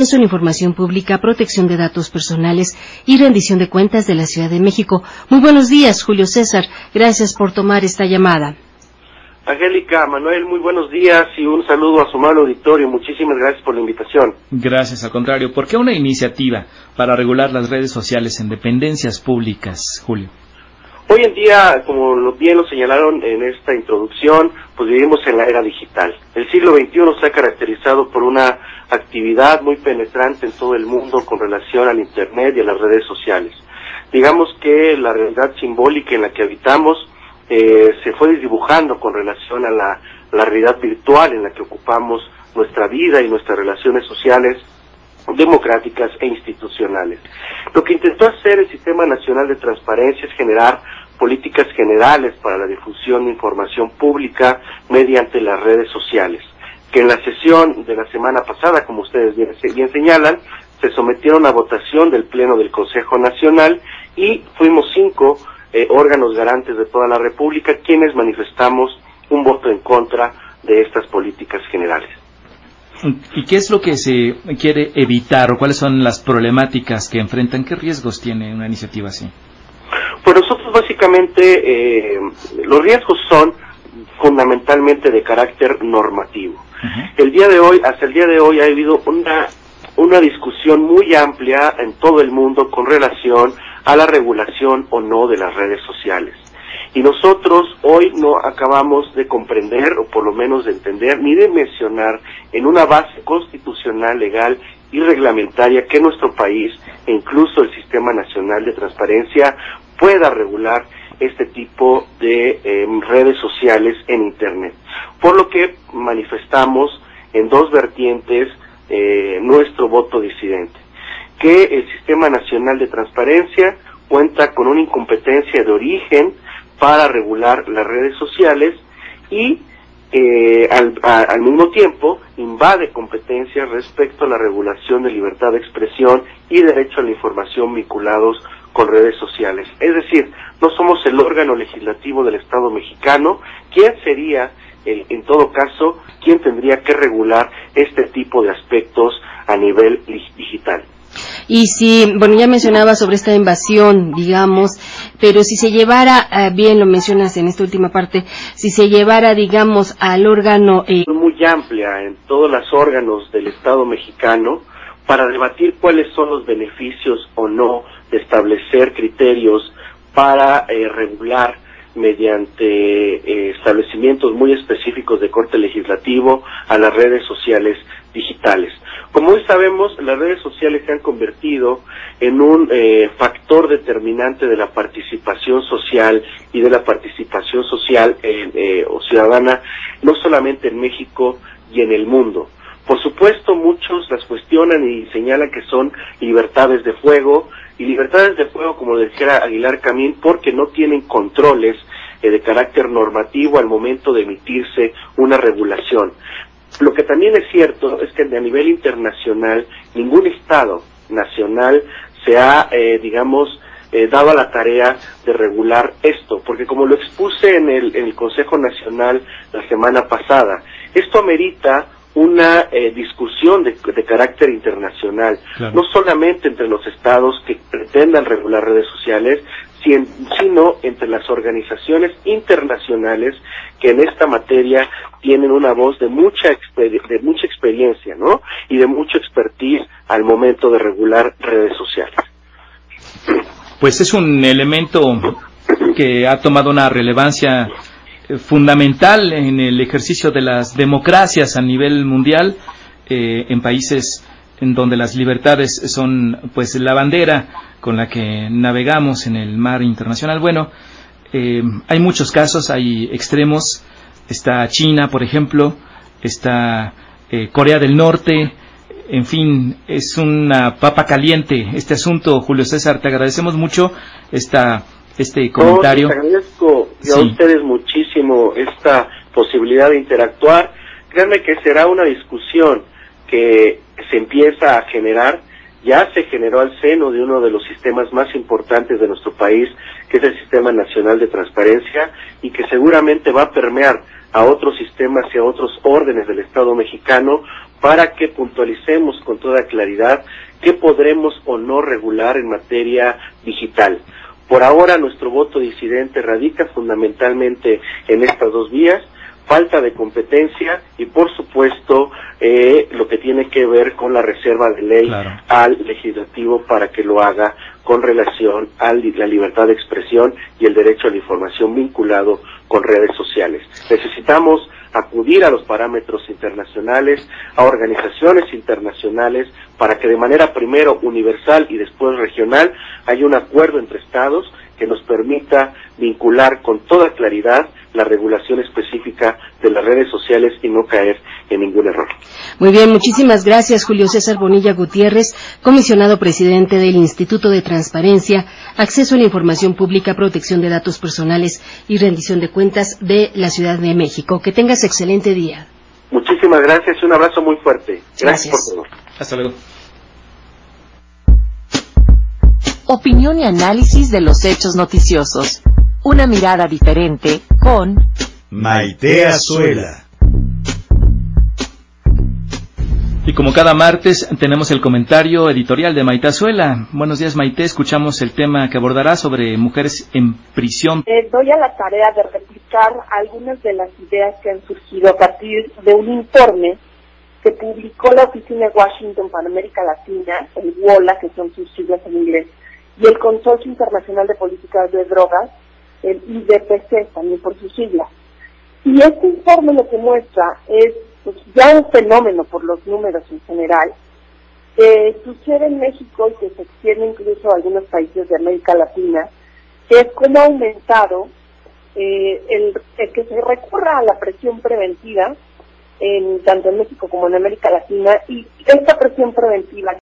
acceso a la información pública, protección de datos personales y rendición de cuentas de la Ciudad de México. Muy buenos días, Julio César. Gracias por tomar esta llamada. Angélica, Manuel, muy buenos días y un saludo a su amable auditorio. Muchísimas gracias por la invitación. Gracias, al contrario. ¿Por qué una iniciativa para regular las redes sociales en dependencias públicas, Julio? Hoy en día, como bien lo señalaron en esta introducción, pues vivimos en la era digital. El siglo XXI se ha caracterizado por una actividad muy penetrante en todo el mundo con relación al Internet y a las redes sociales. Digamos que la realidad simbólica en la que habitamos eh, se fue dibujando con relación a la realidad virtual en la que ocupamos nuestra vida y nuestras relaciones sociales democráticas e institucionales. Lo que intentó hacer el Sistema Nacional de Transparencia es generar políticas generales para la difusión de información pública mediante las redes sociales, que en la sesión de la semana pasada, como ustedes bien, señalan, se sometieron a votación del Pleno del Consejo Nacional y fuimos cinco eh, órganos garantes de toda la República quienes manifestamos un voto en contra de estas políticas generales. ¿Y qué es lo que se quiere evitar o cuáles son las problemáticas que enfrentan? ¿Qué riesgos tiene una iniciativa así? Pues nosotros básicamente eh, los riesgos son fundamentalmente de carácter normativo. El día de hoy, hasta el día de hoy ha habido una una discusión muy amplia en todo el mundo con relación a la regulación o no de las redes sociales. Y nosotros hoy no acabamos de comprender, o por lo menos de entender, ni de mencionar en una base constitucional, legal y reglamentaria que nuestro país e incluso el Sistema Nacional de Transparencia pueda regular este tipo de em, redes sociales en Internet. Por lo que manifestamos en dos vertientes eh, nuestro voto disidente, que el Sistema Nacional de Transparencia cuenta con una incompetencia de origen para regular las redes sociales y eh, al, mismo tiempo invade competencias respecto a la regulación de libertad de expresión y derecho a la información vinculados con redes sociales. Es decir, no somos el órgano legislativo del Estado mexicano. ¿Quién sería, en todo caso, quién tendría que regular este tipo de aspectos a nivel digital? Y si, bueno, ya mencionaba sobre esta invasión, digamos, pero si se llevara, eh, bien lo mencionas en esta última parte, si se llevara, digamos, al órgano... Eh... Muy amplia en todos los órganos del Estado mexicano para debatir cuáles son los beneficios o no de establecer criterios para eh, regular mediante eh, establecimientos muy específicos de corte legislativo a las redes sociales digitales. Como hoy sabemos, las redes sociales se han convertido en un eh, factor determinante de la participación social y de la participación social eh, o ciudadana, no solamente en México y en el mundo. Por supuesto, muchos las cuestionan y señalan que son libertades de fuego, y libertades de fuego, como decía Aguilar Camín, porque no tienen controles eh, de carácter normativo al momento de emitirse una regulación. Lo que también es cierto es que a nivel internacional ningún Estado nacional se ha, eh, digamos, eh, dado a la tarea de regular esto, porque como lo expuse en el, en el Consejo Nacional la semana pasada, esto amerita una eh, discusión de, carácter internacional, no solamente entre los estados que pretendan regular redes sociales, sino entre las organizaciones internacionales que en esta materia tienen una voz de mucha de mucha experiencia, ¿no? Y de mucho expertise al momento de regular redes sociales. Pues es un elemento que ha tomado una relevancia fundamental en el ejercicio de las democracias a nivel mundial eh, en países en donde las libertades son pues la bandera con la que navegamos en el mar internacional. Bueno, eh, hay muchos casos, hay extremos. Está China, por ejemplo, está Corea del Norte, en fin, es una papa caliente este asunto, Julio César. Te agradecemos mucho esta este comentario. agradezco a ustedes muchísimo esta posibilidad de interactuar. Créanme que será una discusión que se empieza a generar ya se generó al seno de uno de los sistemas más importantes de nuestro país, que es el Sistema Nacional de Transparencia, y que seguramente va a permear a otros sistemas y a otros órdenes del Estado mexicano para que puntualicemos con toda claridad qué podremos o no regular en materia digital. Por ahora nuestro voto disidente radica fundamentalmente en estas dos vías, falta de competencia y por supuesto eh, lo que tiene que ver con la reserva de ley al legislativo para que lo haga con relación a la libertad de expresión y el derecho a la información vinculado con redes sociales. Necesitamos acudir a los parámetros internacionales, a organizaciones internacionales, para que de manera primero universal y después regional haya un acuerdo entre Estados que nos permita vincular con toda claridad la regulación específica de las redes sociales y no caer en ningún error. Muy bien, muchísimas gracias Julio César Bonilla Gutiérrez, comisionado presidente del Instituto de Transparencia, Acceso a la Información Pública, Protección de Datos Personales y Rendición de Cuentas de la Ciudad de México. Que tengas excelente día. Muchísimas gracias y un abrazo muy fuerte. Gracias, gracias. por todo. Hasta luego. Opinión y análisis de los hechos noticiosos. Una mirada diferente con Maite Azuela. Y como cada martes tenemos el comentario editorial de Maite Azuela. Buenos días Maite, escuchamos el tema que abordará sobre mujeres en prisión. Eh, doy a la tarea de replicar algunas de las ideas que han surgido a partir de un informe que publicó la Oficina de Washington para América Latina, el WOLA, que son sus siglas en inglés, y el Consorcio Internacional de Políticas de Drogas, el IDPC, también por sus siglas. Y este informe lo que muestra es pues, ya un fenómeno por los números en general, que sucede en México y que se extiende incluso a algunos países de América Latina, que es cómo ha aumentado eh, el, el, que se recurra a la presión preventiva en tanto en México como en América Latina y esta presión preventiva